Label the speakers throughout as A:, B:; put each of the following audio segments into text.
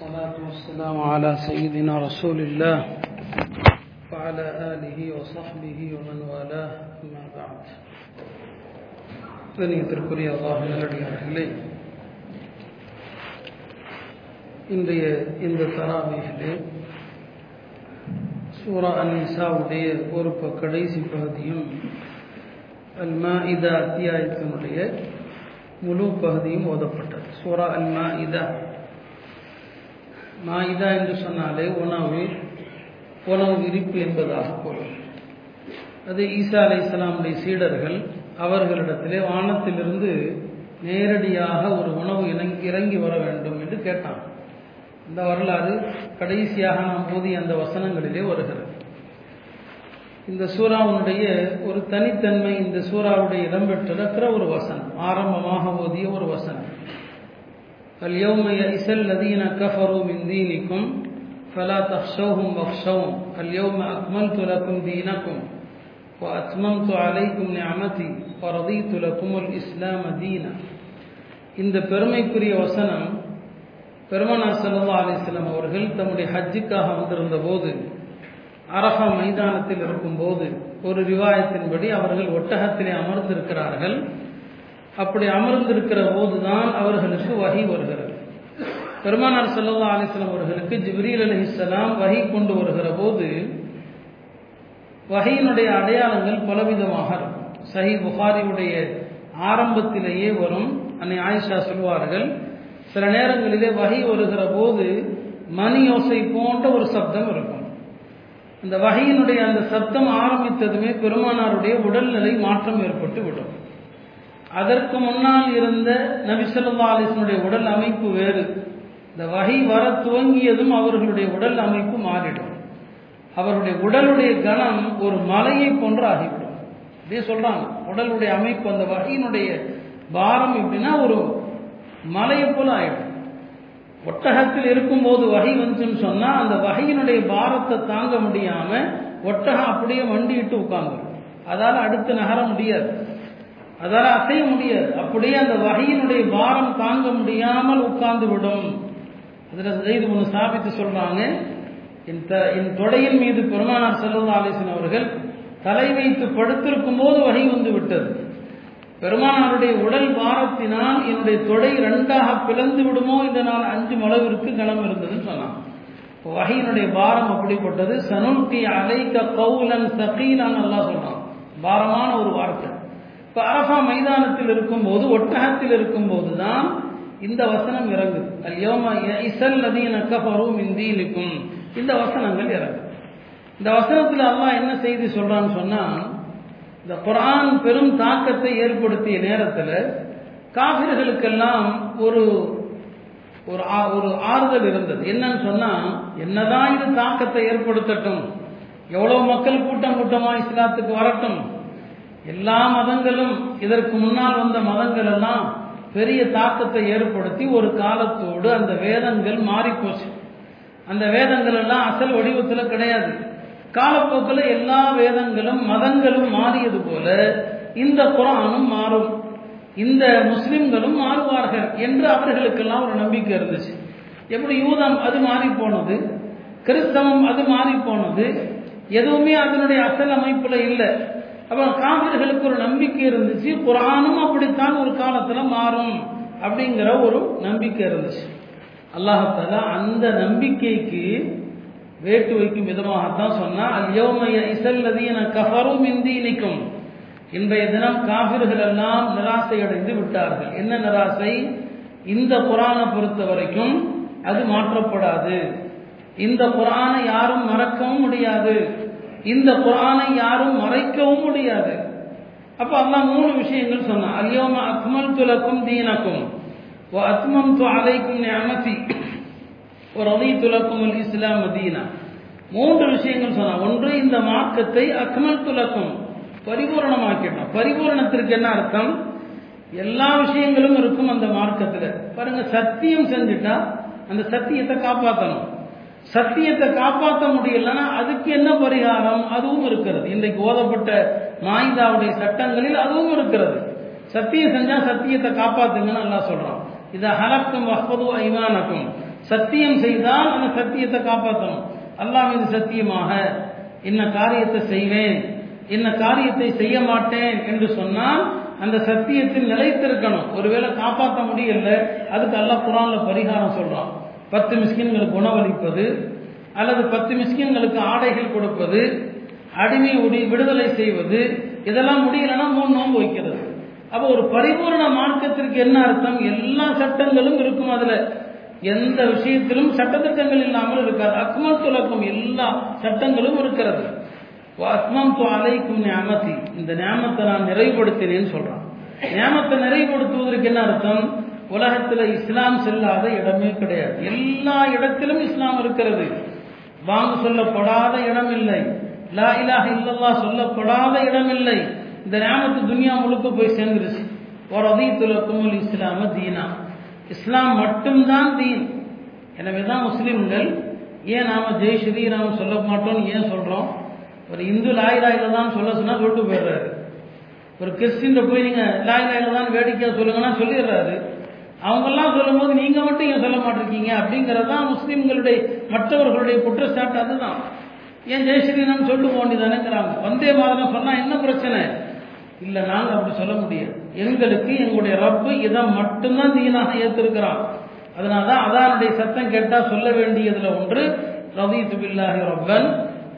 A: والصلاة والسلام على سيدنا رسول الله وعلى آله وصحبه ومن والاه أما بعد கணியத்திற்குரிய அல்லாஹ் நல்லடியார்களே இன்றைய இந்த தராவிகளே சூரா அன் நிசாவுடைய ஒரு ப- கடைசி பகுதியும் அல் மாஇதா அத்தியாயத்தினுடைய முழு பகுதியும் ஓதப்பட்டது சூரா அல் மாஇதா மாஇதா என்று சொன்னாலே உணவு உணவு விரிப்பு என்பதாக பொருள். அது ஈசா அலை இஸ்லாமுடைய சீடர்கள் அவர்களிடத்திலே வானத்திலிருந்து நேரடியாக ஒரு உணவு இணங்கி இறங்கி வர வேண்டும் என்று கேட்டான். இந்த வரலாறு கடைசியாக நாம் ஓதிய அந்த வசனங்களிலே வருகிறது. இந்த சூறாவுடைய ஒரு தனித்தன்மை இந்த சூறாவுடைய இடம்பெற்றிருக்கிற ஒரு வசனம் ஆரம்பமாக ஓதிய ஒரு வசனம். اليوم يئس الذين كفروا من دينكم فلا تخشوهم واخشون اليوم أكملت لكم دينكم وأتممت عليكم نعمتي ورضيت لكم الإسلام دينا இந்த பெருமைக்குரிய வசனம் பெருமானார் ஸல்லல்லாஹு அலைஹி வஸல்லம் அவர்கள் தம்முடைய ஹஜ்ஜுக்காக வந்திருந்த போது அரஃபா மைதானத்தில் இருக்கும்போது ஒரு ரிவாயத்தின்படி அவர்கள் ஒட்டகத்திலே அமர்ந்திருக்கிறார்கள் அப்படி அமர்ந்திருக்கிற போதுதான் அவர்களுக்கு வகை வருகிறது. பெருமானார் செல்லவா அலைஹி அவர்களுக்கு ஜிப்ரீல் இஸ்ஸலாம் வகை கொண்டு வருகிற போது வகையினுடைய அடையாளங்கள் பலவிதமாக இருக்கும். சஹி புகாரியுடைய ஆரம்பத்திலேயே வரும். அன்னை ஆயிஷா சொல்வார்கள் சில நேரங்களிலே வகை வருகிற போது மணி யோசை போன்ற ஒரு சப்தம் இருக்கும். அந்த வகையினுடைய அந்த சப்தம் ஆரம்பித்ததுமே பெருமானாருடைய உடல்நிலை மாற்றம் ஏற்பட்டு விடும். அதற்கு முன்னால் இருந்த நபிசல்லா அலிஸ்னுடைய உடல் அமைப்பு வேறு. இந்த வகை வர துவங்கியதும் அவர்களுடைய உடல் அமைப்பு மாறிடும். அவருடைய உடலுடைய கணம் ஒரு மலையை போன்று ஆகிவிடும். அப்படியே சொல்றாங்க. உடலுடைய அமைப்பு அந்த வகையினுடைய பாரம் எப்படின்னா ஒரு மலையை போல ஆயிடும். ஒட்டகத்தில் இருக்கும்போது வகை வந்துச்சுன்னு சொன்னா அந்த வகையினுடைய பாரத்தை தாங்க முடியாம ஒட்டகம் அப்படியே வண்டிட்டு உட்கார்ந்துரும் அதால அடுத்து நகர முடியாது. அதால் அசைய முடியாது. அப்படியே அந்த வகையினுடைய பாரம் தாங்க முடியாமல் உட்கார்ந்து விடும். அதில் செய்து ஒன்று சாபித்து சொல்கிறாங்க என் த என் தொடையின் மீது பெருமானார் செல்லல்லா அலிசன் அவர்கள் தலை வைத்து படுத்திருக்கும் போது வகை வந்து விட்டது. பெருமானாருடைய உடல் பாரத்தினால் என்னுடைய தொடை ரெண்டாக பிளந்து விடுமோ என்று நான் அஞ்சு அளவிற்கு கணம் இருந்ததுன்னு சொன்னான். இப்போ வகையினுடைய பாரம் அப்படிப்பட்டது சனுட்டி அலைக்க கவுலன் சகீனான் நல்லா சொல்றான். பாரமான ஒரு வார்த்தை. இப்போ மைதானத்தில் மைதானத்தில் இருக்கும்போது ஒட்டகத்தில் இருக்கும்போது தான் இந்த வசனம் இறங்குது. அல்யோம இசல் அதீன கஃபரும் இந்தீனுக்கும் இந்த வசனங்கள் இறங்கு. இந்த வசனத்தில் அல்லாஹ் என்ன செய்தி சொல்றான்னு சொன்னா இந்த குரான் பெரும் தாக்கத்தை ஏற்படுத்திய நேரத்தில் காவிர்களுக்கெல்லாம் ஒரு ஒரு ஆ- ஒரு ஆறுதல் இருந்தது. என்னன்னு சொன்னா என்னதான் இது தாக்கத்தை ஏற்படுத்தட்டும் எவ்வளவு மக்கள் கூட்டம் கூட்டமா இஸ்லாத்துக்கு வரட்டும் எல்லா மதங்களும் இதற்கு முன்னால் வந்த மதங்கள் எல்லாம் பெரிய தாக்கத்தை ஏற்படுத்தி ஒரு காலத்தோடு அந்த வேதங்கள் மாறிப்போச்சு. அந்த வேதங்கள் எல்லாம் அசல் வடிவத்தில் கிடையாது. காலப்போக்கில் எல்லா வேதங்களும் மதங்களும் மாறியது போல இந்த குரானும் மாறும். இந்த முஸ்லிம்களும் மாறுவார்கள் என்று அவர்களுக்கெல்லாம் ஒரு நம்பிக்கை இருந்துச்சு. எப்படி யூதம் அது மாறி போனது? கிறிஸ்தவம் அது மாறி போனது? எதுவுமே அதனுடைய அசல் அமைப்பில் இல்லை. அப்ப காவிர்களுக்கு ஒரு நம்பிக்கை இருந்துச்சு குரானும் அப்படித்தான் ஒரு காலத்துல மாறும் அப்படிங்கிற ஒரு நம்பிக்கை இருந்துச்சு. அல்லாஹால அந்த நம்பிக்கைக்கு வேட்டு வைக்கும் விதமாகத்தான் சொன்னா அல்யோமய இசல்லதீன கஃபரும் இந்தீனிக்கும் இன்றைய தினம் காபிர்கள் எல்லாம் நிராசை அடைந்து விட்டார்கள். என்ன நிராசை? இந்த குரானை பொறுத்த வரைக்கும் அது மாற்றப்படாது. இந்த குரானை யாரும் மறக்கவும் முடியாது. இந்த குரானை யாரும் மறைக்கவும் முடியாது. அப்ப அல்லாஹ் மூணு விஷயங்கள் சொன்னான். அல்யோம அக்மல் துலக்கும் தீனக்கும் அத்மம் து அலைக்கும் நியமதி ஒரு துலக்கும் இஸ்லாம் தீனா. மூன்று விஷயங்கள் சொன்னான். ஒன்று இந்த மார்க்கத்தை அக்மல் துலக்கும் பரிபூரணமாக்கிட்டோம். பரிபூரணத்திற்கு என்ன அர்த்தம்? எல்லா விஷயங்களும் இருக்கும் அந்த மார்க்கத்தில். பாருங்க சத்தியம் செஞ்சுட்டா அந்த சத்தியத்தை காப்பாற்றணும் சத்தியத்தை காப்பாற்ற முடியலன்னா அதுக்கு என்ன பரிகாரம்? அதுவும் இருக்கிறது. இன்றைக்கு ஓதப்பட்ட மாயிதாவுடைய சட்டங்களில் அதுவும் இருக்கிறது. சத்தியம் செஞ்சா சத்தியத்தை காப்பாத்துங்கன்னு நல்லா சொல்றான். இதை ஹலக்கும் வஹ்பது ஐமானக்கும் சத்தியம் செய்தால் அந்த சத்தியத்தை காப்பாற்றணும் அல்லாஹ் மீது சத்தியமாக என்ன காரியத்தை செய்வேன்? என்ன காரியத்தை செய்ய மாட்டேன்? என்று சொன்னால் அந்த சத்தியத்தில் நிலைத்திருக்கணும். ஒருவேளை காப்பாற்ற முடியல அதுக்கு அல்லாஹ் குரான்ல பரிகாரம் சொல்றான். பத்து மிஸ்கின்களுக்கு உணவளிப்பது அல்லது பத்து மிஸ்கின்களுக்கு ஆடைகள் கொடுப்பது அடிமை உடி விடுதலை செய்வது இதெல்லாம் முடியலன்னா மூணு நோன்பு வைக்கிறது. அப்போ ஒரு பரிபூர்ண மார்க்கத்திற்கு என்ன அர்த்தம்? எல்லா சட்டங்களும் இருக்கும் அதில். எந்த விஷயத்திலும் சட்டத்திட்டங்கள் இல்லாமல் இருக்காது. அக்மல் துலக்கும் எல்லா சட்டங்களும் இருக்கிறது. அஸ்மம் அலைக்கும் ஞாமத்தி இந்த நியமத்தை நான் நிறைவுபடுத்தினேன்னு சொல்றான். நியமத்தை நிறைவுபடுத்துவதற்கு என்ன அர்த்தம்? உலகத்தில் இஸ்லாம் செல்லாத இடமே கிடையாது. எல்லா இடத்திலும் இஸ்லாம் இருக்கிறது. வாங்க சொல்லப்படாத இடம் இல்லை. லா இலாஹ இல்லல்லா சொல்லப்படாத இடம் இல்லை. இந்த நேமத்து துனியா முழுக்க போய் சேர்ந்துருச்சு. ஒரு அதீத்துலக்குமுல் இஸ்லாம தீனா. இஸ்லாம் மட்டும்தான் தீன். எனவே தான் முஸ்லிம்கள் ஏன் நாம ஜெய் ஸ்ரீராம் சொல்ல மாட்டோம்னு ஏன் சொல்றோம்? ஒரு இந்து லாயிலாயில தான் சொல்ல சொன்னா சொல்லிட்டு போயிடுறாரு. ஒரு கிறிஸ்டின் போய் நீங்க லாயிலாயில தான் வேடிக்கையா சொல்லுங்கன்னா சொல்லிடுறாரு. அவங்கெல்லாம் சொல்லும்போது நீங்க மட்டும் ஏன் சொல்ல மாட்டிருக்கீங்க? அப்படிங்கறதான் முஸ்லீம்களுடைய மற்றவர்களுடைய குற்றச்சாட்டு அதுதான். ஏன் ஜெயஸ்ரீராம் சொல்லிட்டு போண்டிதானேங்கிறாங்க வந்தே மாதிரம் சொன்னா என்ன பிரச்சனை? இல்ல நாங்க அப்படி சொல்ல முடியாது. எங்களுக்கு எங்களுடைய ரப்பு இதை மட்டும்தான் தீனாக ஏத்திருக்கிறான். அதனாலதான் அதானுடைய சத்தம் கேட்டா சொல்ல வேண்டியதுல ஒன்று ரதீத்து பில்லாஹி ரப்பன்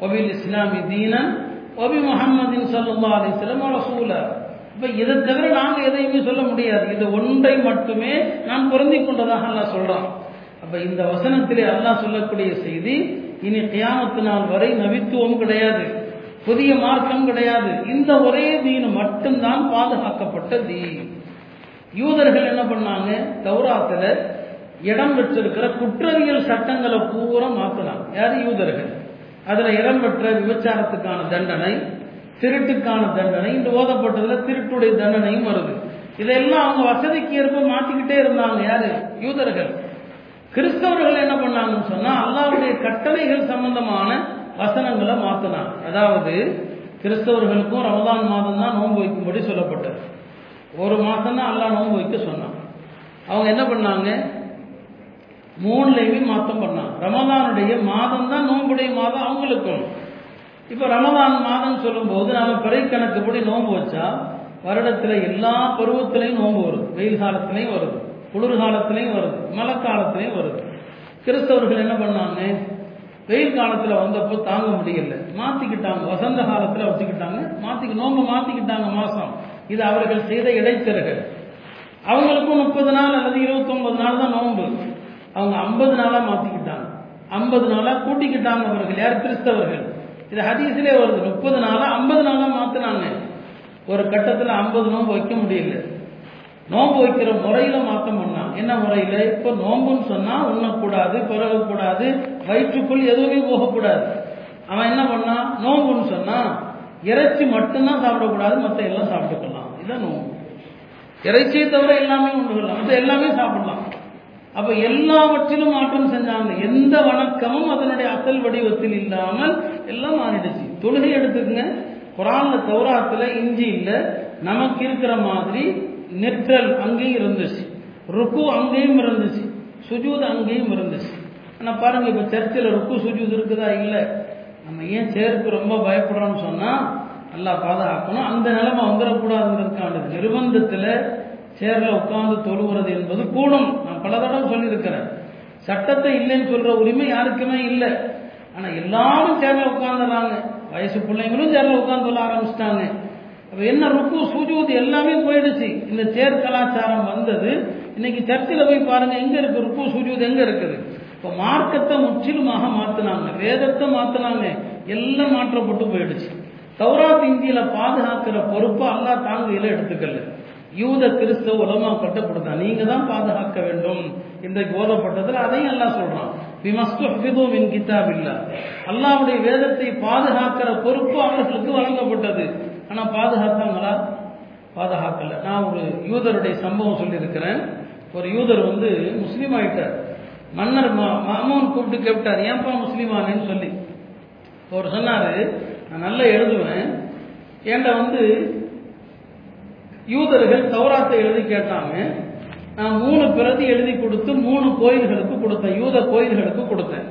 A: ஒபில் இஸ்லாமி தீனன் ஒபி முகமதின் சல்லா அலிஸ்லம் ரசூலா. இப்ப இதை தவிர நாங்க எதையுமே சொல்ல முடியாது. இது ஒன்றை மட்டுமே நான் பொருந்தி கொண்டதாக அல்லா சொல்றான். அப்ப இந்த வசனத்திலே அல்லாஹ் சொல்லக்கூடிய செய்தி இனி கியாமத்து நாள் வரை நவித்துவம் கிடையாது. புதிய மார்க்கம் கிடையாது. இந்த ஒரே தீன் மட்டும்தான் பாதுகாக்கப்பட்ட தீன். யூதர்கள் என்ன பண்ணாங்க? தௌராத்துல இடம் பெற்றிருக்கிற குற்றவியல் சட்டங்களை பூரா மாத்தினாங்க. யாரு? யூதர்கள். அதுல இடம் பெற்ற விபச்சாரத்துக்கான தண்டனை திருட்டுக்கான தண்டனை. இந்த ஓதப்பட்டதுல திருட்டுடைய தண்டனையும் வருது. இதெல்லாம் அவங்க வசதிக்கு ஏற்ப மாத்திக்கிட்டே இருந்தாங்க யாரு? யூதர்கள். கிறிஸ்தவர்கள் என்ன பண்ணாங்கன்னு சொன்னா அல்லாவுடைய கட்டளைகள் சம்பந்தமான வசனங்களை மாத்தினாங்க. அதாவது கிறிஸ்தவர்களுக்கும் ரமதான் மாதம் தான் நோன்பு வைக்கும்படி சொல்லப்பட்டது. ஒரு மாதம் தான் அல்லா நோன்பு வைக்க சொன்னான். அவங்க என்ன பண்ணாங்க? மூணுலையுமே மாத்தம் பண்ணாங்க. ரமதானுடைய மாதம் தான் நோன்புடைய மாதம் அவங்களுக்கும். இப்போ ரமதான் மாதம் சொல்லும்போது நாம பிறை கணக்குப்படி நோன்பு வச்சா வருடத்துல எல்லா பருவத்திலையும் நோன்பு வருது. வெயில் காலத்திலையும் வருது. குளிர் காலத்திலையும் வருது. மழை காலத்திலையும் வருது. கிறிஸ்தவர்கள் என்ன பண்ணாங்க? வெயில் காலத்துல வந்தப்போ தாங்க முடியல. மாத்திக்கிட்டாங்க. வசந்த காலத்துல வச்சுக்கிட்டாங்க. மாத்திக்க நோன்பு மாத்திக்கிட்டாங்க மாசம். இது அவர்கள் செய்த இடைத்தரகர் அவங்களுக்கும் முப்பது நாள் அல்லது இருபத்தி ஒன்பது நாள் தான் நோன்பு. அவங்க ஐம்பது நாளா மாத்திக்கிட்டாங்க. ஐம்பது நாளா கூட்டிக்கிட்டாங்க அவர்கள். யார்? கிறிஸ்தவர்கள். இது ஹதீஸ்லேயே வருது. முப்பது நாளா ஐம்பது நாளா மாத்தினாங்க. ஒரு கட்டத்தில் ஐம்பது நோன்பு வைக்க முடியல. நோன்பு வைக்கிற முறையில மாற்றம் பண்ணான் என்ன முறையில? இப்ப நோன்புன்னு சொன்னா உண்ணக்கூடாது பிறகக்கூடாது வயிற்றுக்குள் எதுவுமே போகக்கூடாது. அவன் என்ன பண்ணான் நோன்புன்னு சொன்னா இறைச்சி மட்டும்தான் சாப்பிடக்கூடாது மற்ற எல்லாம் சாப்பிட்டுக்கலாம். இதான் நோன்பு. இறைச்சியை தவிர எல்லாமே உண்டுக்கலாம் மற்ற எல்லாமே சாப்பிடலாம். அப்ப எல்லாவற்றிலும் மாற்றம் செஞ்சாங்க. எந்த வணக்கமும் அதனுடைய அசல் வடிவத்தில் இல்லாமல் எல்லாம் மாறிடுச்சு. தொழுகை எடுத்துக்கங்க. குரான்ல தௌராத்துல இஞ்சி இல்லை. நமக்கு இருக்கிற மாதிரி நெற்றல் அங்கேயும் இருந்துச்சு. ருக்கு அங்கேயும் இருந்துச்சு. சுஜூத் அங்கேயும் இருந்துச்சு. ஆனால் பாருங்க இப்போ சர்ச்சில் ருக்கு சுஜூத் இருக்குதா? இல்லை. நம்ம ஏன் சேர்க்கு ரொம்ப பயப்படுறோம்னு சொன்னால் நல்லா பாதுகாக்கணும். அந்த நிலைமை வந்துடக்கூடாதுங்கிறதுக்கான நிர்பந்தத்தில் சேர்ல உட்கார்ந்து தொழுகிறது என்பது கூடும். நான் பல தடவை சொல்லியிருக்கிறேன். சட்டத்தை இல்லைன்னு சொல்ற உரிமை யாருக்குமே இல்லை. ஆனா எல்லாரும் சேர்ல உட்கார்ந்துடுறாங்க வயசு பிள்ளைங்களும் சேர்ல உட்கார்ந்து சொல்ல ஆரம்பிச்சிட்டாங்க. அப்ப என்ன ருக்கு சூஜூத் எல்லாமே போயிடுச்சு. இந்த சேர் கலாச்சாரம் வந்தது. இன்னைக்கு சர்ச்சில் போய் பாருங்க எங்க இருக்கு ருக்கு சுஜூத் எங்க இருக்குது? இப்போ மார்க்கத்தை முற்றிலுமாக மாத்தினாங்க. வேதத்தை மாத்தினாங்க. எல்லாம் மாற்றப்பட்டு போயிடுச்சு. தௌராத் இந்தியில் பாதுகாக்கிற பொறுப்பு அல்லா தாங்கையில எடுத்துக்கல. யூத கிறிஸ்தவ உலமா கட்டப்படுதான் நீங்க தான் பாதுகாக்க வேண்டும். இன்றைக்கு ஓதப்பட்டதில் அதையும் எல்லாம் சொல்றான். மின் கிதாப் இல்ல அல்லாவுடைய வேதத்தை பாதுகாக்கிற பொறுப்பு அவர்களுக்கு வழங்கப்பட்டது. ஆனா பாதுகாத்தாங்களா? பாதுகாக்கல. நான் ஒரு யூதருடைய சம்பவம் சொல்லியிருக்கிறேன். ஒரு யூதர் வந்து முஸ்லீம் ஆயிட்டார். மன்னர் மாமோன் கூப்பிட்டு கேட்டார் ஏன்பா முஸ்லீம் சொல்லி? அவர் சொன்னாரு நான் நல்லா எழுதுவேன். ஏன்டா வந்து யூதர்கள் தௌராத்தை எழுதி கேட்டாங்க. நான் மூணு பிரதி எழுதி கொடுத்து மூணு கோயில்களுக்கு கொடுத்தேன். யூத கோயில்களுக்கு கொடுத்தேன்.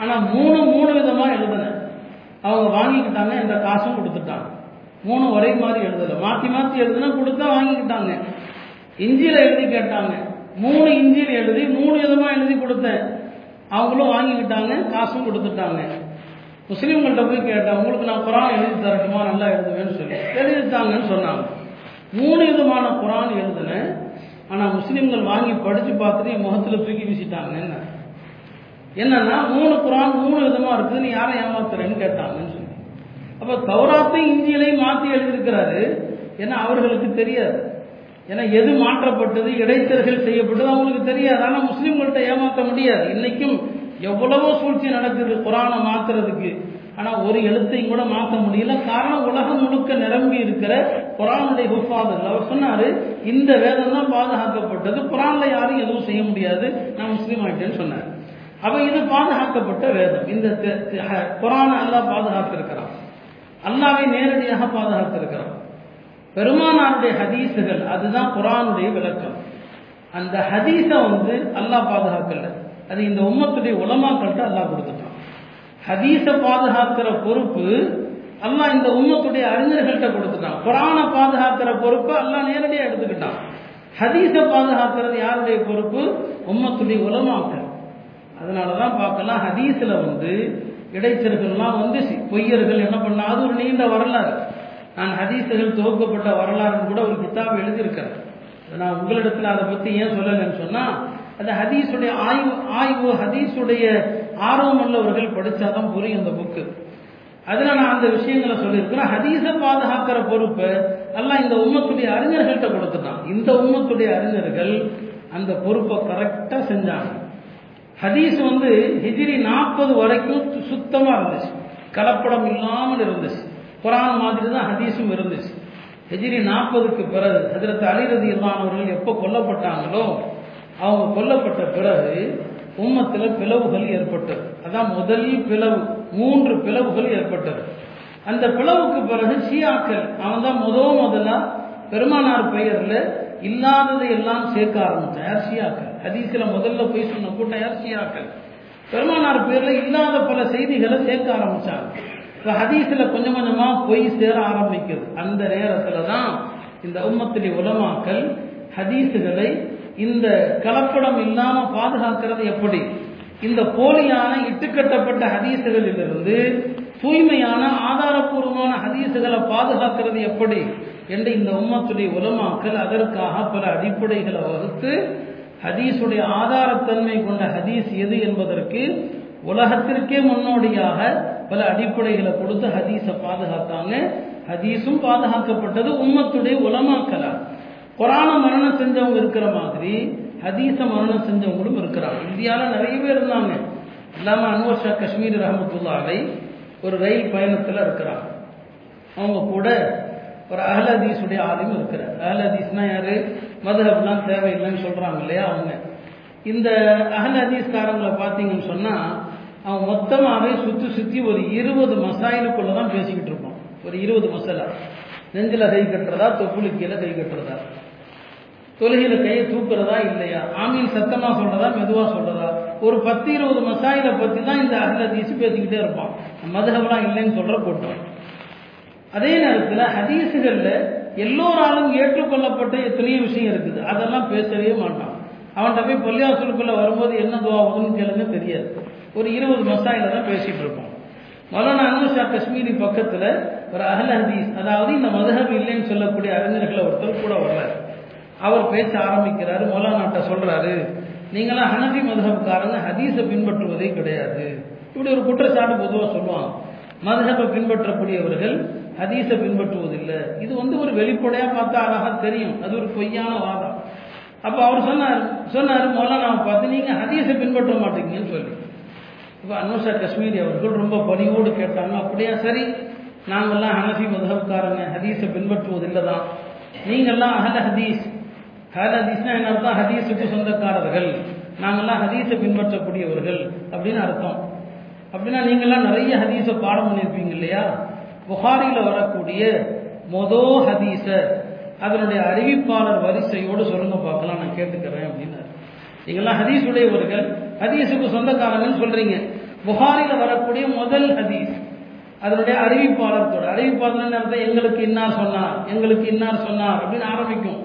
A: ஆனால் மூணு மூணு விதமாக எழுதினேன் அவங்க வாங்கிக்கிட்டாங்க என்ற காசும் கொடுத்துட்டாங்க. மூணு ஒரே மாதிரி எழுதலை. மாற்றி மாற்றி எழுதுனா கொடுத்தா வாங்கிக்கிட்டாங்க. இஞ்சியில் எழுதி கேட்டாங்க. மூணு இஞ்சியில் எழுதி மூணு விதமாக எழுதி கொடுத்தேன். அவங்களும் வாங்கிக்கிட்டாங்க காசும் கொடுத்துட்டாங்க. முஸ்லீம்கள்ட்ட போய் கேட்டேன் உங்களுக்கு நான் குரான் எழுதி தரட்டுமா? நல்லா எழுதுவேன்னு சொல்லி. எழுதிட்டாங்கன்னு சொன்னாங்க. மூணு விதமான குரான் எழுதுனேன் ஆனால் முஸ்லீம்கள் வாங்கி படித்து பார்த்துட்டு என் முகத்தில் தூக்கி வீசிட்டாங்க என்ன என்னன்னா மூணு குரான் மூணு விதமாக இருக்குதுன்னு யாரை ஏமாத்துறேன்னு கேட்டாங்கன்னு சொல்லி. அப்போ தௌராத்தையும் இந்தியிலையும் மாற்றி எழுதியிருக்கிறாரு. ஏன்னா அவர்களுக்கு தெரியாது. ஏன்னா எது மாற்றப்பட்டது இடைத்தர்கள் செய்யப்பட்டது அவங்களுக்கு தெரியாது. ஆனால் முஸ்லீம்கள்ட்ட ஏமாற்ற முடியாது. இன்னைக்கும் எவ்வளவோ சூழ்ச்சி நடக்குது குரானை மாத்துறதுக்கு. ஆனால் ஒரு எழுத்தையும் கூட மாற்ற முடியல. காரணம் உலகம் முழுக்க நிரம்பி இருக்கிற குரானுடைய ஹுஃபாதல் அவர் சொன்னார் இந்த வேதம் தான் பாதுகாக்கப்பட்டது. குரானில் யாரும் எதுவும் செய்ய முடியாது. நான் முஸ்லீம் ஆகிட்டேன்னு சொன்னார். அப்போ இது பாதுகாக்கப்பட்ட வேதம். இந்த குரானை அல்லா பாதுகாத்திருக்கிறான். அல்லாவை நேரடியாக பாதுகாத்திருக்கிறான். பெருமானாருடைய ஹதீஸுகள் அதுதான் குரானுடைய விளக்கம். அந்த ஹதீஸை வந்து அல்லாஹ் பாதுகாக்கல. அது இந்த உம்மத்துடைய உலமாக்கள்கிட்ட அல்லாஹ் கொடுத்துட்டான். ஹதீஸை பாதுகாக்கிற பொறுப்பு அல்லாஹ் இந்த உம்மத்துடைய அறிஞர்கள்ட்ட கொடுத்துட்டான். குரானை பாதுகாக்கிற பொறுப்பு அல்லாஹ் நேரடியாக எடுத்துக்கிட்டான். ஹதீஸை பாதுகாக்கிறது யாருடைய பொறுப்பு? உம்மத்துடைய உலமாக்கள் அதனால தான் பார்க்கலாம் ஹதீஸில் வந்து இடைச்சர்கள்லாம் வந்து பொய்யர்கள் என்ன பண்ணா அது ஒரு நீண்ட வரலாறு. நான் ஹதீஸுகள் துவக்கப்பட்ட வரலாறுன்னு கூட ஒரு கித்தாப் எழுதியிருக்கிறேன். நான் உங்களிடத்தில் அதை பற்றி ஏன் சொல்லலைன்னு சொன்னால் அந்த ஹதீஸுடைய ஆய்வு ஆய்வு ஹதீஸுடைய ஆர்வம் உள்ளவர்கள் படித்தாதான் புரியும் அந்த புக்கு அதில் நான் அந்த விஷயங்களை சொல்லியிருக்கிறேன். ஹதீஸை பாதுகாக்கிற பொறுப்பை எல்லாம் இந்த உம்மத்துடைய அறிஞர்கள்ட்ட கொடுத்துட்டான். இந்த உம்மத்துடைய அறிஞர்கள் அந்த பொறுப்பை கரெக்டாக செஞ்சாங்க. ஹதீஸ் வந்து ஹிஜிரி நாற்பது வரைக்கும் சுத்தமாக இருந்துச்சு. கலப்படம் இல்லாமல் இருந்துச்சு. குரான் மாதிரி தான் ஹதீஸும் இருந்துச்சு. ஹெஜிரி நாற்பதுக்கு பிறகு அதில் அலிரதி இல்லாதவர்கள் எப்போ கொல்லப்பட்டாங்களோ அவங்க கொல்லப்பட்ட பிறகு உம்மத்தில் பிளவுகள் ஏற்பட்டது. அதான் முதல் பிளவு. மூன்று பிளவுகள் ஏற்பட்டது. அந்த பிளவுக்கு பிறகு ஷியாக்கள் அவன் தான் முத முதலா பெருமானார் பெயரில் இல்லாததை எல்லாம் சேர்க்க ஆரம்பித்தான் யார் ஷியாக்கள்? ஹதீஸில் முதல்ல போய் சொன்ன கூட்டம் யார் ஷியாக்கள்? பெருமானார் பேரில் இல்லாத பல செய்திகளை சேர்க்க ஆரம்பித்தாங்க இப்போ ஹதீஸில் கொஞ்சம் கொஞ்சமாக போய் சேர ஆரம்பிக்குது. அந்த நேரத்தில் தான் இந்த உம்மத்திலே உலமாக்கள் ஹதீஸுகளை இந்த கலப்படம் இல்லாமல் பாதுகாக்கிறது எப்படி? இந்த போலியான இட்டுக்கட்டப்பட்ட ஹதீஸுகளிலிருந்து தூய்மையான ஆதாரபூர்வமான ஹதீசுகளை பாதுகாக்கிறது எப்படி என்று இந்த உம்மத்துடைய உலமாக்கள் அதற்காக பல அடிப்படைகளை வகுத்து ஹதீஸுடைய ஆதாரத்தன்மை கொண்ட ஹதீஸ் எது என்பதற்கு உலகத்திற்கே முன்னோடியாக பல அடிப்படைகளை கொடுத்து ஹதீஸை பாதுகாத்தாங்க. ஹதீஸும் பாதுகாக்கப்பட்டது உம்மத்துடைய உலமாக்கலா குரான மரணம் செஞ்சவங்க இருக்கிற மாதிரி ஹதீச மரணம் செஞ்சவங்களும் இருக்கிறாங்க. இந்தியாவில் நிறைய பேர் இருந்தாங்க. இல்லாமல் அன்வர் ஷா காஷ்மீர் ரஹமத்துல்லாவை ஒரு ரயில் பயணத்தில் இருக்கிறாங்க. அவங்க கூட ஒரு அஹ்லதீஸுடைய ஹதீஸுடைய இருக்கிறார். அஹ்லதீஸ்னா யாரு? மதுஹப்லாம் தேவையில்லைன்னு சொல்கிறாங்க இல்லையா அவங்க. இந்த அஹ்லதீஸ்காரங்களை பார்த்தீங்கன்னு சொன்னால் அவன் மொத்தமாகவே சுற்றி சுற்றி ஒரு இருபது மசாயிலுக்குள்ளே தான் பேசிக்கிட்டு இருப்பான் ஒரு இருபது மசாலா. நெஞ்சில் கை கட்டுறதா தொப்புளு கீழே கை கட்டுறதா. தொழுகையில கையை தூக்குறதா இல்லையா? ஆமீன் சத்தமாக சொல்றதா மெதுவாக சொல்றதா? ஒரு பத்து இருபது மசாயிலை பற்றி தான் இந்த அஹல் ஹதீஸ் பேசிக்கிட்டே இருப்பான். மதுகவெல்லாம் இல்லைன்னு சொல்ற கூட்டம். அதே நேரத்தில் ஹதீஸுகளில் எல்லோராலும் ஏற்றுக்கொள்ளப்பட்ட எத்தனையோ விஷயம் இருக்குது. அதெல்லாம் பேசவே மாட்டான். அவன்கிட்ட போய் பள்ளியாசலுக்குள்ள வரும்போது என்ன துவாகுதுன்னு கேளுங்க தெரியாது. ஒரு இருபது மசாயில தான் பேசிட்டு இருப்போம். மௌலானா அனுஷா காஷ்மீரி பக்கத்தில் ஒரு அகல ஹதீஸ் அதாவது இந்த மதுஹப் இல்லைன்னு சொல்லக்கூடிய அறிஞர்களை ஒருத்தர் கூட வர்றாரு அவர் பேச ஆரம்பிக்கிறாரு மௌலானாட்ட சொல்றாரு நீங்களாம் ஹனபி மதுஹப்காரங்க ஹதீஸை பின்பற்றுவதே கிடையாது. இப்படி ஒரு குற்றச்சாட்டு பொதுவாக சொல்லுவாங்க. மதுஹபை பின்பற்றக்கூடியவர்கள் ஹதீஸை பின்பற்றுவதில்லை. இது வந்து ஒரு வெளிப்படையாக பார்த்தா அழகாக தெரியும். அது ஒரு பொய்யான வாதம் அப்போ அவர் சொன்னார் சொன்னார் மௌலானாவை பார்த்து நீங்கள் ஹதீஸை பின்பற்ற மாட்டீங்கன்னு சொல்லி. இப்போ அனுஷா காஷ்மீரி அவர்கள் ரொம்ப பணியோடு கேட்டாங்க. அப்படியா சரி. நாங்கள்லாம் ஹனஃபி மதுஹப்காரங்க ஹதீஸை பின்பற்றுவதில்லை தான் நீங்கள்லாம் அகல ஹதீஸ் அகல ஹதீஸ்னா என்ன அர்த்தம் ஹதீஸுக்கு சொந்தக்காரர்கள். நாங்கள்லாம் ஹதீஸை பின்பற்றக்கூடியவர்கள் அப்படின்னு அர்த்தம். அப்படின்னா நீங்கள்லாம் நிறைய ஹதீஸை பாடம் பண்ணியிருப்பீங்க இல்லையா? புகாரியில் வரக்கூடிய மொதோ ஹதீஸை அதனுடைய அறிவிப்பாளர் வரிசையோடு சொல்லுங்க பார்க்கலாம் நான் கேட்டுக்கிறேன் அப்படின்னாரு நீங்களாம் ஹதீஸ் உடையவர்கள். ஹதீஸுக்கு சொந்தக்காரங்கன்னு சொல்றீங்க. புகாரியில் வரக்கூடிய முதல் ஹதீஸ் அதனுடைய அறிவிப்பாளர் அறிவிப்பாளர் அர்த்தம் எங்களுக்கு இன்னார் சொன்னார் எங்களுக்கு இன்னார் சொன்னார் அப்படின்னு ஆரம்பிக்கும்.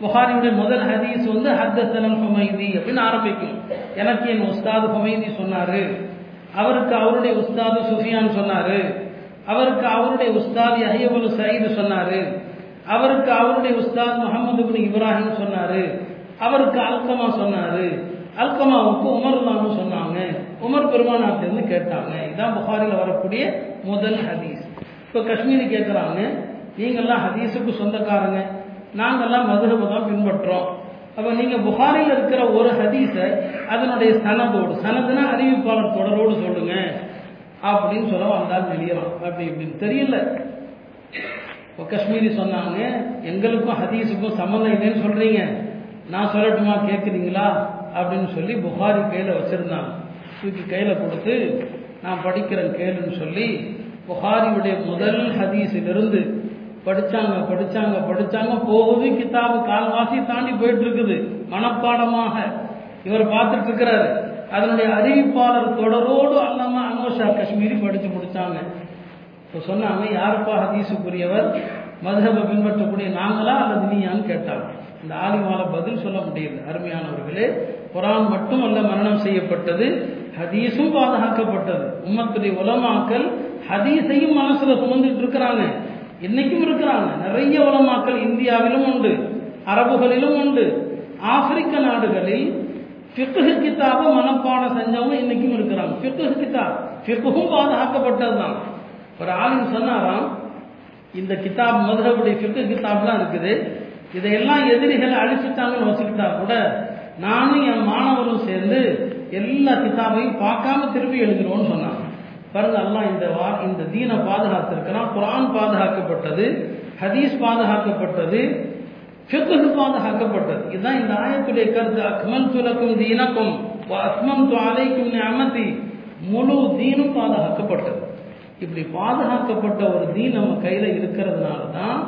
A: புகாரியுடைய முதல் ஹதீஸ் வந்து ஹத்தசனல் ஹுமைதி அப்படின்னு ஆரம்பிக்கும். எனக்கு என் உஸ்தாது ஹுமைதி சொன்னாரு. அவருக்கு அவருடைய உஸ்தாது சுஃபியான் சொன்னாரு. அவருக்கு அவருடைய உஸ்தாது அஹியபுல் சயீது சொன்னாரு. அவருக்கு அவருடைய உஸ்தாத் முகமது பின் இப்ராஹிம் சொன்னாரு. அவருக்கு அல்கமா சொன்னாரு. அல்கமாவுக்கு உமர் தான் சொன்னாங்க. உமர் பெருமானாட்டிருந்து கேட்டாங்க. இதான் புகாரில் வரக்கூடிய முதல் ஹதீஸ். இப்போ காஷ்மீரி கேட்குறாங்க நீங்கள்லாம் ஹதீஸுக்கு சொந்தக்காரங்க. நாங்கள்லாம் மதுரபை தான் பின்பற்றோம். அப்போ நீங்கள் புகாரில் இருக்கிற ஒரு ஹதீஸை அதனுடைய சனதோடு சனதுனா அறிவிப்பாளர் தொடரோடு சொல்லுங்க. அப்படின்னு சொல்ல வந்தால் தெரியலாம். அப்படி இப்படின்னு தெரியல. இப்போ காஷ்மீரி சொன்னாங்க எங்களுக்கும் ஹதீஸுக்கும் சம்மந்தம் இல்லைன்னு சொல்கிறீங்க நான் சொல்லட்டுமா கேட்குறீங்களா அப்படின்னு சொல்லி புகாரி கையில் வச்சுருந்தாங்க. தூக்கி கையில் கொடுத்து நான் படிக்கிறேன் கேளுன்னு சொல்லி புகாரியுடைய முதல் ஹதீஸிலிருந்து படிச்சாங்க படிச்சாங்க படிச்சாங்க போகுது கிதாபு கால்வாசி தாண்டி போயிட்டு இருக்குது மனப்பாடமாக. இவர் பார்த்துட்டு இருக்கிறாரு அதனுடைய அறிவிப்பாளர் தொடரோடு அல்லாம அனோஷா காஷ்மீரி படிச்சு முடிச்சாங்க. இப்போ சொன்னாங்க யாருப்பா ஹதீஸுக்குரியவர்? மதுஹபை பின்பற்றக்கூடிய நாங்களா அல்லது நீயான்னு கேட்டாங்க. இந்த ஆலிமால பதில் சொல்ல முடியல. அருமையானவர்களே குரான் அல்ல மரணம் செய்யப்பட்டது ஹதீஸும் பாதுகாக்கப்பட்டது. உம்மத்துடைய உலமாக்கள் ஹதீஸையும் மனசுல சுமந்துட்டு இருக்கிறாங்க இன்னைக்கும் இருக்கிறாங்க. நிறைய உலமாக்கள் இந்தியாவிலும் உண்டு அரபுகளிலும் உண்டு. ஆப்பிரிக்க நாடுகளில் ஃபிக்கு கிதாபை மனப்பாடம் செஞ்சவங்க இன்னைக்கும் இருக்கிறாங்க. ஃபிக்கு கிதாப் ஃபிக்ஹும் பாதுகாக்கப்பட்டது தான் ஒரு ஆளுங்க சொன்னாராம் இந்த கிதாப் மதுரவுடைய ஃபிக்கு கிதாப்லாம் இருக்குது. இதையெல்லாம் எதிரிகளை அழிச்சுட்டாங்கன்னு வச்சுக்கிட்டா கூட நானும் என் மாணவரும் சேர்ந்து எல்லா கிதாபையும் பார்க்காம திருப்பி எழுதுறோம்னு சொன்னான் பாருங்க எல்லாம் இந்த வா இந்த தீனை பாதுகாத்திருக்கிறான் குரான் பாதுகாக்கப்பட்டது ஹதீஸ் பாதுகாக்கப்பட்டது ஃபிக்ஹு பாதுகாக்கப்பட்டது. இதுதான் இந்த ஆயத்துடைய கருத்து. அக்மல் துலக்கும் தீனக்கும் அஸ்மம் துவாலைக்கும் அமதி முழு தீனும் பாதுகாக்கப்பட்டது. இப்படி பாதுகாக்கப்பட்ட ஒரு தீன் நம்ம கையில் இருக்கிறதுனால தான்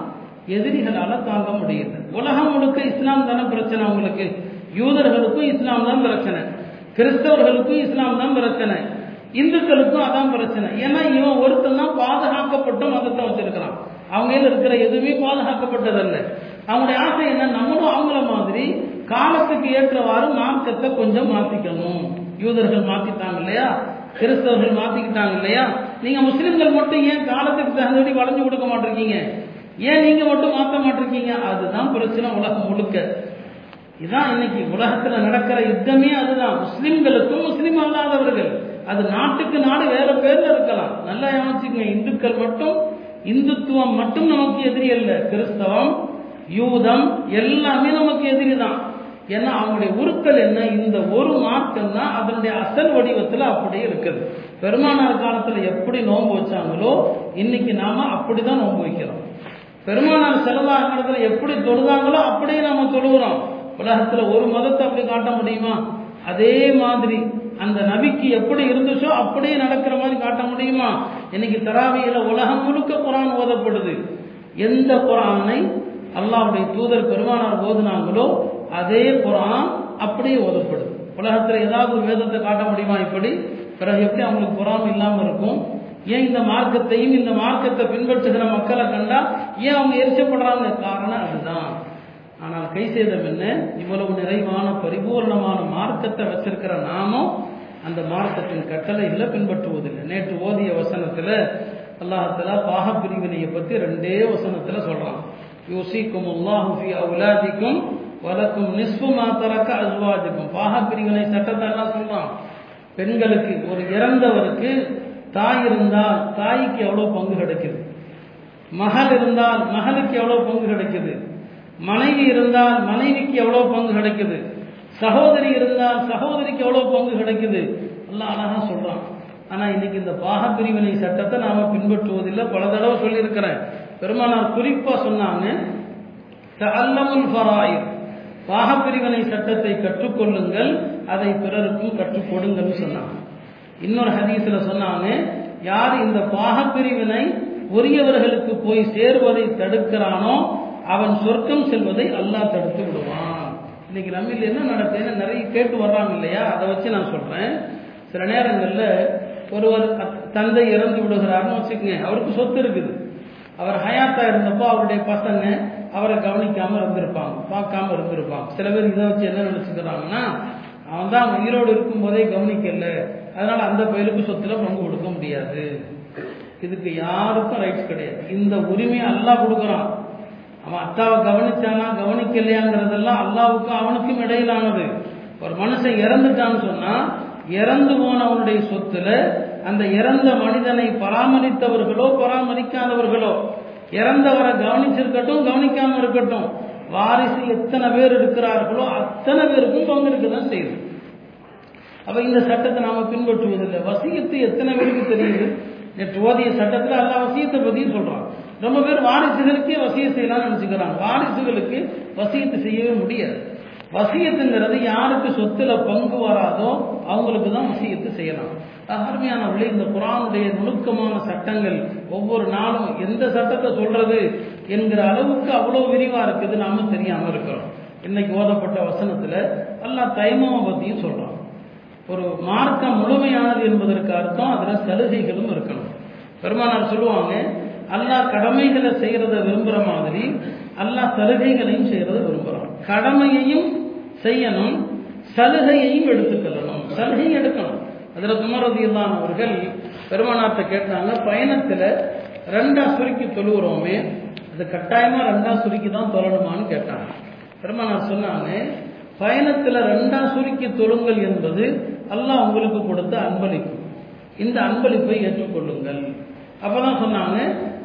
A: எதிரிகளால் தாங்க முடியுது. உலகம் முழுக்க இஸ்லாம் தானே பிரச்சனை அவங்களுக்கு யூதர்களுக்கும் இஸ்லாம் தான் பிரச்சனை. கிறிஸ்தவர்களுக்கும் இஸ்லாம் தான் பிரச்சனை. இந்துக்களுக்கும் அதான் பிரச்சனை. ஏன்னா இவன் ஒருத்தன் தான் பாதுகாக்கப்பட்ட மதத்தை வச்சிருக்கிறான். அவங்க இருக்கிற எதுவுமே பாதுகாக்கப்பட்டதல்ல. அவங்களுடைய ஆசை என்ன? நம்மளும் அவங்கள மாதிரி காலத்துக்கு ஏற்றவாறு மார்க்கத்தை கொஞ்சம் மாத்திக்கணும். யூதர்கள் மாத்திட்டாங்க இல்லையா? கிறிஸ்தவர்கள் மாத்திக்கிட்டாங்க இல்லையா? நீங்க முஸ்லிம்கள் மட்டும் ஏன் காலத்துக்கு தகுந்தபடி வளைஞ்சு கொடுக்க மாட்டிருக்கீங்க? ஏன் நீங்க மட்டும் மாற்ற மாட்டிருக்கீங்க? அதுதான் பிரச்சனை உலகம் முழுக்க. இதான் இன்னைக்கு உலகத்துல நடக்கிற யுத்தமே அதுதான். முஸ்லிம்களுக்கும் முஸ்லிம் அல்லாதவர்கள். அது நாட்டுக்கு நாடு வேற பேர்ல இருக்கலாம். நல்லா யோசிச்சுங்க இந்துக்கள் மட்டும் இந்துத்துவம் மட்டும் நமக்கு எதிரி அல்ல. கிறிஸ்தவம் யூதம் எல்லாமே நமக்கு எதிரி தான். ஏன்னா அவங்களுடைய உருக்கள் என்ன? இந்த ஒரு மார்க்கம் தான் அதனுடைய அசல் வடிவத்தில் அப்படியே இருக்குது. பெருமானார் காலத்தில் எப்படி நோன்பு வச்சாங்களோ இன்னைக்கு நாம அப்படிதான் நோன்பு வைக்கிறோம். பெருமானார் செலவாக எப்படி தொழுதாங்களோ அப்படியே நாம தொழுகிறோம். உலகத்தில் ஒரு மதத்தை அப்படி காட்ட முடியுமா? அதே மாதிரி அந்த நபிக்கு எப்படி இருந்துச்சோ அப்படியே நடக்கிற மாதிரி காட்ட முடியுமா? இன்னைக்கு தராவியில உலகம் முழுக்க குரான் ஓதப்படுது. எந்த குரானை அல்லாவுடைய தூதர் பெருமானார் ஓதுனாங்களோ அதே குரான் அப்படியே ஓதப்படுது. உலகத்தில் ஏதாவது ஒரு வேதத்தை காட்ட முடியுமா இப்படி? பிறகு எப்படி அவங்களுக்கு குரான் இல்லாமல் இருக்கும்? ஏன் இந்த மார்க்கத்தையும் இந்த மார்க்கத்தை பின்பற்றுகிற மக்களை கண்டா ஏன் அவங்க எரிச்சப்படுறாங்க? காரணம் அதுதான். ஆனால் கை செய்தம் என்ன? இவ்வளவு நிறைவான பரிபூர்ணமான மார்க்கத்தை வச்சிருக்கிற நாமும் அந்த மார்க்கத்தின் கட்டளைகளை பின்பற்றுவதில்லை. நேற்று ஓதிய வசனத்தில் அல்லாஹலா பாக பிரிவினையை பற்றி ரெண்டே வசனத்தில் சொல்றான். யோசிக்கும் அல்லாஹுஃபி அவுலாதிக்கும் வலக்கும் நிஸ்பு மாத்தரக்க அஸ்வாஜுக்கும். பாக பிரிவினை சட்டத்தை எல்லாம் சொல்றான். பெண்களுக்கு ஒரு இறந்தவருக்கு தாய் இருந்தால் தாய்க்கு எவ்வளோ பங்கு கிடைக்குது? மகள் இருந்தால் மகளுக்கு எவ்வளோ பங்கு கிடைக்குது? மனைவி இருந்தால் மனைவிக்கு எவ்வளோ பங்கு கிடைக்குது? சகோதரி இருந்தால் சகோதரிக்கு எவ்வளோ பங்கு கிடைக்குது? எல்லாம் அழகா சொல்றான். ஆனா இன்னைக்கு இந்த பாகப்பிரிவினை சட்டத்தை நாம பின்பற்றுவதில்லை. பல தடவை சொல்லியிருக்கிறேன். பெருமானார் குறிப்பா சொன்னாங்க அல்லமுல் ஃபராயிர். பாகப்பிரிவினை சட்டத்தை கற்றுக்கொள்ளுங்கள் அதை பிறருக்கும் கற்றுக் கொடுங்கள்னு சொன்னாங்க. இன்னொரு ஹதீஸ்ல சொன்னாங்க யார் இந்த பாகப்பிரிவினை உரியவர்களுக்கு போய் சேருவதை தடுக்கிறானோ அவன் சொர்க்கம் செல்வதை அல்லாஹ் தடுத்து விடுவான். இன்னைக்கு நம்மில் என்ன நடக்குதுன்னு நிறைய கேட்டு வர்றாங்க இல்லையா? அதை வச்சு நான் சொல்றேன். சில நேரங்களில் ஒருவர் தந்தை இறந்து விடுகிறாருன்னு வச்சுக்கோங்க. அவருக்கு சொத்து இருக்குது. அவர் ஹயாத்தா இருந்தப்போ அவருடைய பசங்க அவரை கவனிக்காம இருந்திருப்பாங்க. பார்க்காம இருந்திருப்பாங்க. சில பேர் இதை வச்சு என்ன நினைச்சுக்கிறாங்கன்னா அவன் தான் உயிரோடு இருக்கும் போதே கவனிக்கல. அதனால அந்த பயிருக்கு சொத்துல பங்கு கொடுக்க முடியாது. இதுக்கு யாருக்கும் ரைட்ஸ் கிடையாது. இந்த உரிமையை அல்லாஹ் கொடுக்குறான். அவன் அத்தாவை கவனிச்சானா? கவனிக்கலையாங்கிறதெல்லாம் அல்லாவுக்கும் அவனுக்கும் இடையிலானது. ஒரு மனுஷன் இறந்துட்டான்னு சொன்னா இறந்து போனவனுடைய சொத்துல அந்த இறந்த மனிதனை பராமரித்தவர்களோ பராமரிக்காதவர்களோ இறந்தவரை கவனிச்சிருக்கட்டும் கவனிக்காம இருக்கட்டும் வாரிசு எத்தனை பேர் இருக்கிறார்களோ அத்தனை பேருக்கும் பங்கு தான் செய்யுது. அப்ப இந்த சட்டத்தை நாம பின்பற்றுவதில்லை. வசியத்து எத்தனை பேருக்கு தெரியுது? நேற்று ஓதிய சட்டத்தில் எல்லா வசியத்தை பத்தியும் சொல்றான். ரொம்ப பேர் வாரிசுகளுக்கே வசிய செய்யலாம்னு நினச்சிக்கிறாங்க. வாரிசுகளுக்கு வசியத்தை செய்யவே முடியாது. வசியத்துங்கிறது யாருக்கு சொத்துல பங்கு வராதோ அவங்களுக்கு தான் வசியத்தை செய்யலாம். அருமையானவர்களே இந்த குரானுடைய நுணுக்கமான சட்டங்கள் ஒவ்வொரு நாளும் எந்த சட்டத்தை சொல்றது என்கிற அளவுக்கு அவ்வளோ விரிவா இருக்குது நாம தெரியாம இருக்கிறோம். இன்னைக்கு ஓதப்பட்ட வசனத்துல எல்லா தைமம் பத்தியும் சொல்றோம் ஒரு மார்க்கம் முழுமையானது என்பதற்கு அர்த்தம் அதுல சலுகைகளும் இருக்கணும். பெருமானார் சொல்லுவாங்க அல்லாஹ் கடமைகளை செய்கிறத விரும்புகிற மாதிரி அல்லாஹ் சலுகைகளையும் செய்கிறத விரும்புகிறான் கடமையையும் செய்யணும் சலுகையையும் எடுத்துக்கொள்ளணும். சலுகையும் எடுக்கணும். அதுல குமரதியில்லான் அவர்கள் பெருமானார்ட்ட கேட்டாங்க பயணத்தில் ரெண்டா சுருக்கி தொழுகிறோமே அது கட்டாயமாக ரெண்டா சுருக்கி தான் தொழணுமான்னு கேட்டாங்க. பெருமானார் சொன்னாங்க பயணத்தில் ரெண்டா சுருக்கி தொழுங்கள் என்பது அல்லாஹ் உங்களுக்கு கொடுத்த அன்பளிப்பு. இந்த அன்பளிப்பை ஏற்றுக்கொள்ளுங்கள். அப்போ தான் சொன்னாங்க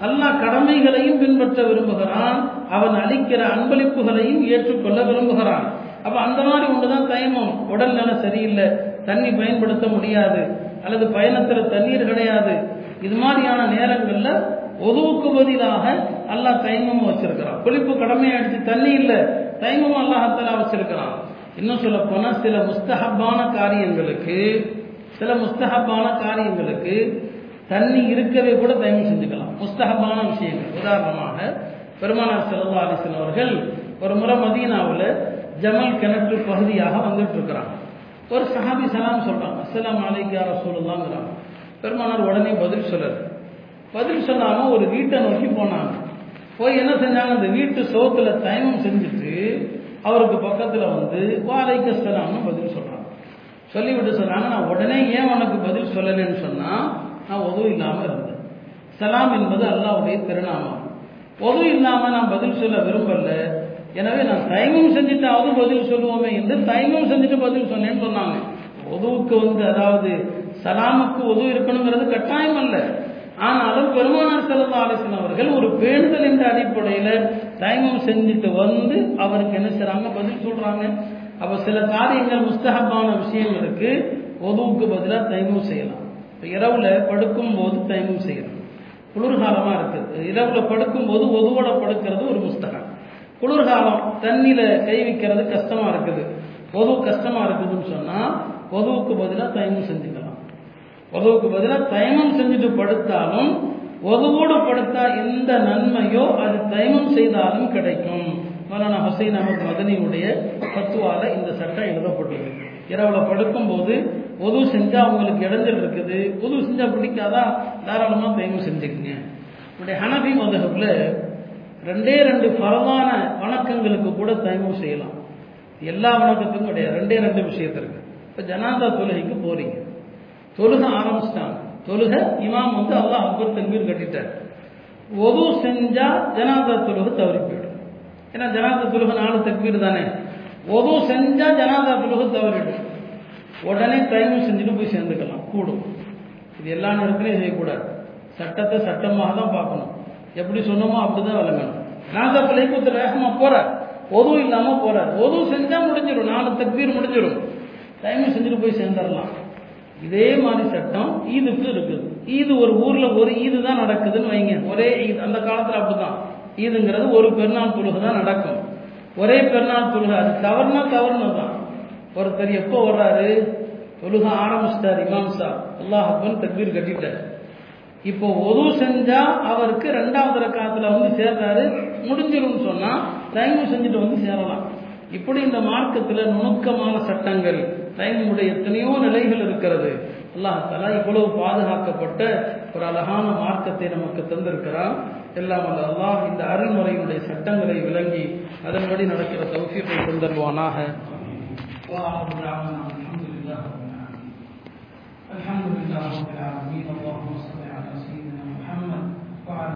A: அல்லாஹ் கடமைகளையும் பின்பற்ற விரும்புகிறான். அவன் அளிக்கிற அன்பளிப்புகளையும் ஏற்றுக்கொள்ள விரும்புகிறான். அப்போ அந்த மாதிரி ஒன்றுதான் தயமம் உடல் நல சரியில்லை தண்ணி பயன்படுத்த முடியாது அல்லது பயணத்தில் தண்ணீர் கிடையாது. இது மாதிரியான நேரங்களில் ஒதுவுக்கு பதிலாக அல்லாஹ் தைமம் வச்சிருக்கிறான். குளிப்பு கடமையாயிடுச்சு தண்ணி இல்லை தைமம் அல்லாஹத்தலா வச்சிருக்கிறான். இன்னும் சொல்ல போனால் சில முஸ்தஹப்பான காரியங்களுக்கு சில முஸ்தஹப்பான காரியங்களுக்கு தண்ணி இருக்கவே கூட தயமம் செஞ்சுக்கலாம். முஸ்தகமான விஷயங்கள். உதாரணமாக பெருமானார் செல்லா அலிசன் அவர்கள் ஒரு முறை மதீனாவில் ஜமல் கிணற்று பகுதியாக வந்துட்டு இருக்கிறாங்க ஒரு சஹாபி சலாம் சொல்கிறாங்க அஸ்லாம் அலைக்கா ரசூலுல்லாங்கிறாங்க பெருமானார் உடனே பதில் சொல்லல பதில் சொல்லாமல் ஒரு வீட்டை நோக்கி போனாங்க. போய் என்ன செஞ்சாங்க? அந்த வீட்டு சோத்துல தயமம் செஞ்சுட்டு அவருக்கு பக்கத்தில் வந்து வாழைக்க சலாம்னு பதில் சொல்கிறாங்க சொல்லிவிட்டு சொன்னாங்க நான் உடனே ஏன் உனக்கு பதில் சொல்லலைன்னு சொன்னால் நான் உதவி இல்லாமல் இருந்தேன். சலாம் என்பது அல்லாவுடைய திருநாமம். பொது இல்லாம நான் பதில் சொல்ல விரும்பல. எனவே நான் தயங்கம் செஞ்சுட்டாவது பதில் சொல்லுவோமே என்று தைமம் செஞ்சுட்டு பதில் சொன்னேன்னு சொன்னாங்க. உதவுக்கு வந்து அதாவது சலாமுக்கு உதவு இருக்கணுங்கிறது கட்டாயம் அல்ல. ஆனாலும் பெருமானார் செல்லா ஆலோசனை அவர்கள் ஒரு பேணுதல் என்ற அடிப்படையில் தைமம் செஞ்சுட்டு வந்து அவருக்கு என்ன செய்றாங்க? பதில் சொல்றாங்க. அப்ப சில காரியங்கள் முஸ்தகப்பான விஷயங்களுக்கு உதவுக்கு பதிலாக தைமம் செய்யலாம். இரவுல படுக்கும் போது தயமும் செய்யலாம் குளிர்காலமாக இருக்குது இரவில் படுக்கும்போது ஒதுவோட படுக்கிறது ஒரு புஸ்தகம். குளிர்காலம் தண்ணியில் கை வைக்கிறது கஷ்டமாக இருக்குது. பொது கஷ்டமாக இருக்குதுன்னு சொன்னால் பொதுவுக்கு பதிலாக தயமம் செஞ்சுக்கலாம். உதவுக்கு பதிலாக தயமம் செஞ்சுட்டு படுத்தாலும் ஒதுவோடு படுத்தா எந்த நன்மையோ அது தயமம் செய்தாலும் கிடைக்கும். மௌலானா ஹுசைன் அகமது மதனியுடைய பத்துவால இந்த சட்டம் எழுதப்பட்டது இரவுல படுக்கும்போது உதவு செஞ்சால் உங்களுக்கு இடைஞ்சல் இருக்குது. உதவு செஞ்சால் பிடிக்காதா? தாராளமாக தயவு செஞ்சுக்கோங்க. உடைய ஹனபி மதகப்பில் ரெண்டே ரெண்டு பரவான வணக்கங்களுக்கு கூட தயவு செய்யலாம். எல்லா வணக்கத்துக்கும் கிடையாது ரெண்டே ரெண்டு விஷயத்திற்கு இப்போ ஜனாதா தொழுகைக்கு போறீங்க. தொழுகை ஆரம்பிச்சிட்டாங்க. தொழுகை இமாம் வந்து அல்லாஹ் அக்பர் தன்வீர் கட்டிட்டார். ஒது செஞ்சால் ஜனாதா தொழுகை தவறி போயிடும். ஏன்னா ஜனாதா தொழுக நாலு தக்பீர் தானே? ஒது செஞ்சா ஜனாதா தொழுக தவறிடும் உடனே தயவு செஞ்சுட்டு போய் சேர்ந்துக்கலாம் கூடும் இது எல்லா நேரத்திலையும் செய்யக்கூடாது சட்டத்தை சட்டமாக தான் பார்க்கணும் எப்படி சொன்னோமோ அப்படிதான் விளங்கணும் ஜனாதா தொலைக்கு ஒருத்தர் வேகமா போறார் ஒது இல்லாம போறார் ஒது செஞ்சா முடிஞ்சிடும் நாலு தக்பீர் முடிஞ்சிடும் தயமம் செஞ்சுட்டு போய் சேர்ந்துடலாம் இதே மாதிரி சட்டம் ஈதுக்கு இருக்குது ஈது ஒரு ஊர்ல ஒரு ஈது தான் நடக்குதுன்னு வைங்க ஒரே ஈத் அந்த காலத்துல அப்படிதான் ஈதுங்கிறது ஒரு பெருநாள் தொழுகை தான் நடக்கும் ஒரே பெருநாள் தொழுகை அது தவறுனா தவறுனு தான். ஒருத்தர் எப்போ வர்றாரு? தொழுக ஆரம்பிச்சிட்டார் இமாம் சார் அல்லாஹ் அப்பன் தக்பீர் கட்டிட்டார். இப்போ ஒது செஞ்சா அவருக்கு ரெண்டாவது ரக்காத்துல வந்து சேர்றாரு. முடிஞ்சிடும் சொன்னா தயவு செஞ்சுட்டு வந்து சேரலாம். இப்படி இந்த மார்க்கத்தில் நுணுக்கமான சட்டங்கள் டைமுடைய எத்தனையோ நிலைகள் இருக்கிறது. அல்லாஹ் தலா இவ்வளவு பாதுகாக்கப்பட்ட ஒரு அழகான மார்க்கத்தை நமக்கு தந்திருக்கிறான். எல்லாம் அந்த அல்லாஹ் இந்த அருள்முறையினுடைய சட்டங்களை விளங்கி அதன்படி நடக்கிற தௌஃபியத்தை கொண்டருவானாக الحمد لله رب العالمين اللهم صل على سيدنا محمد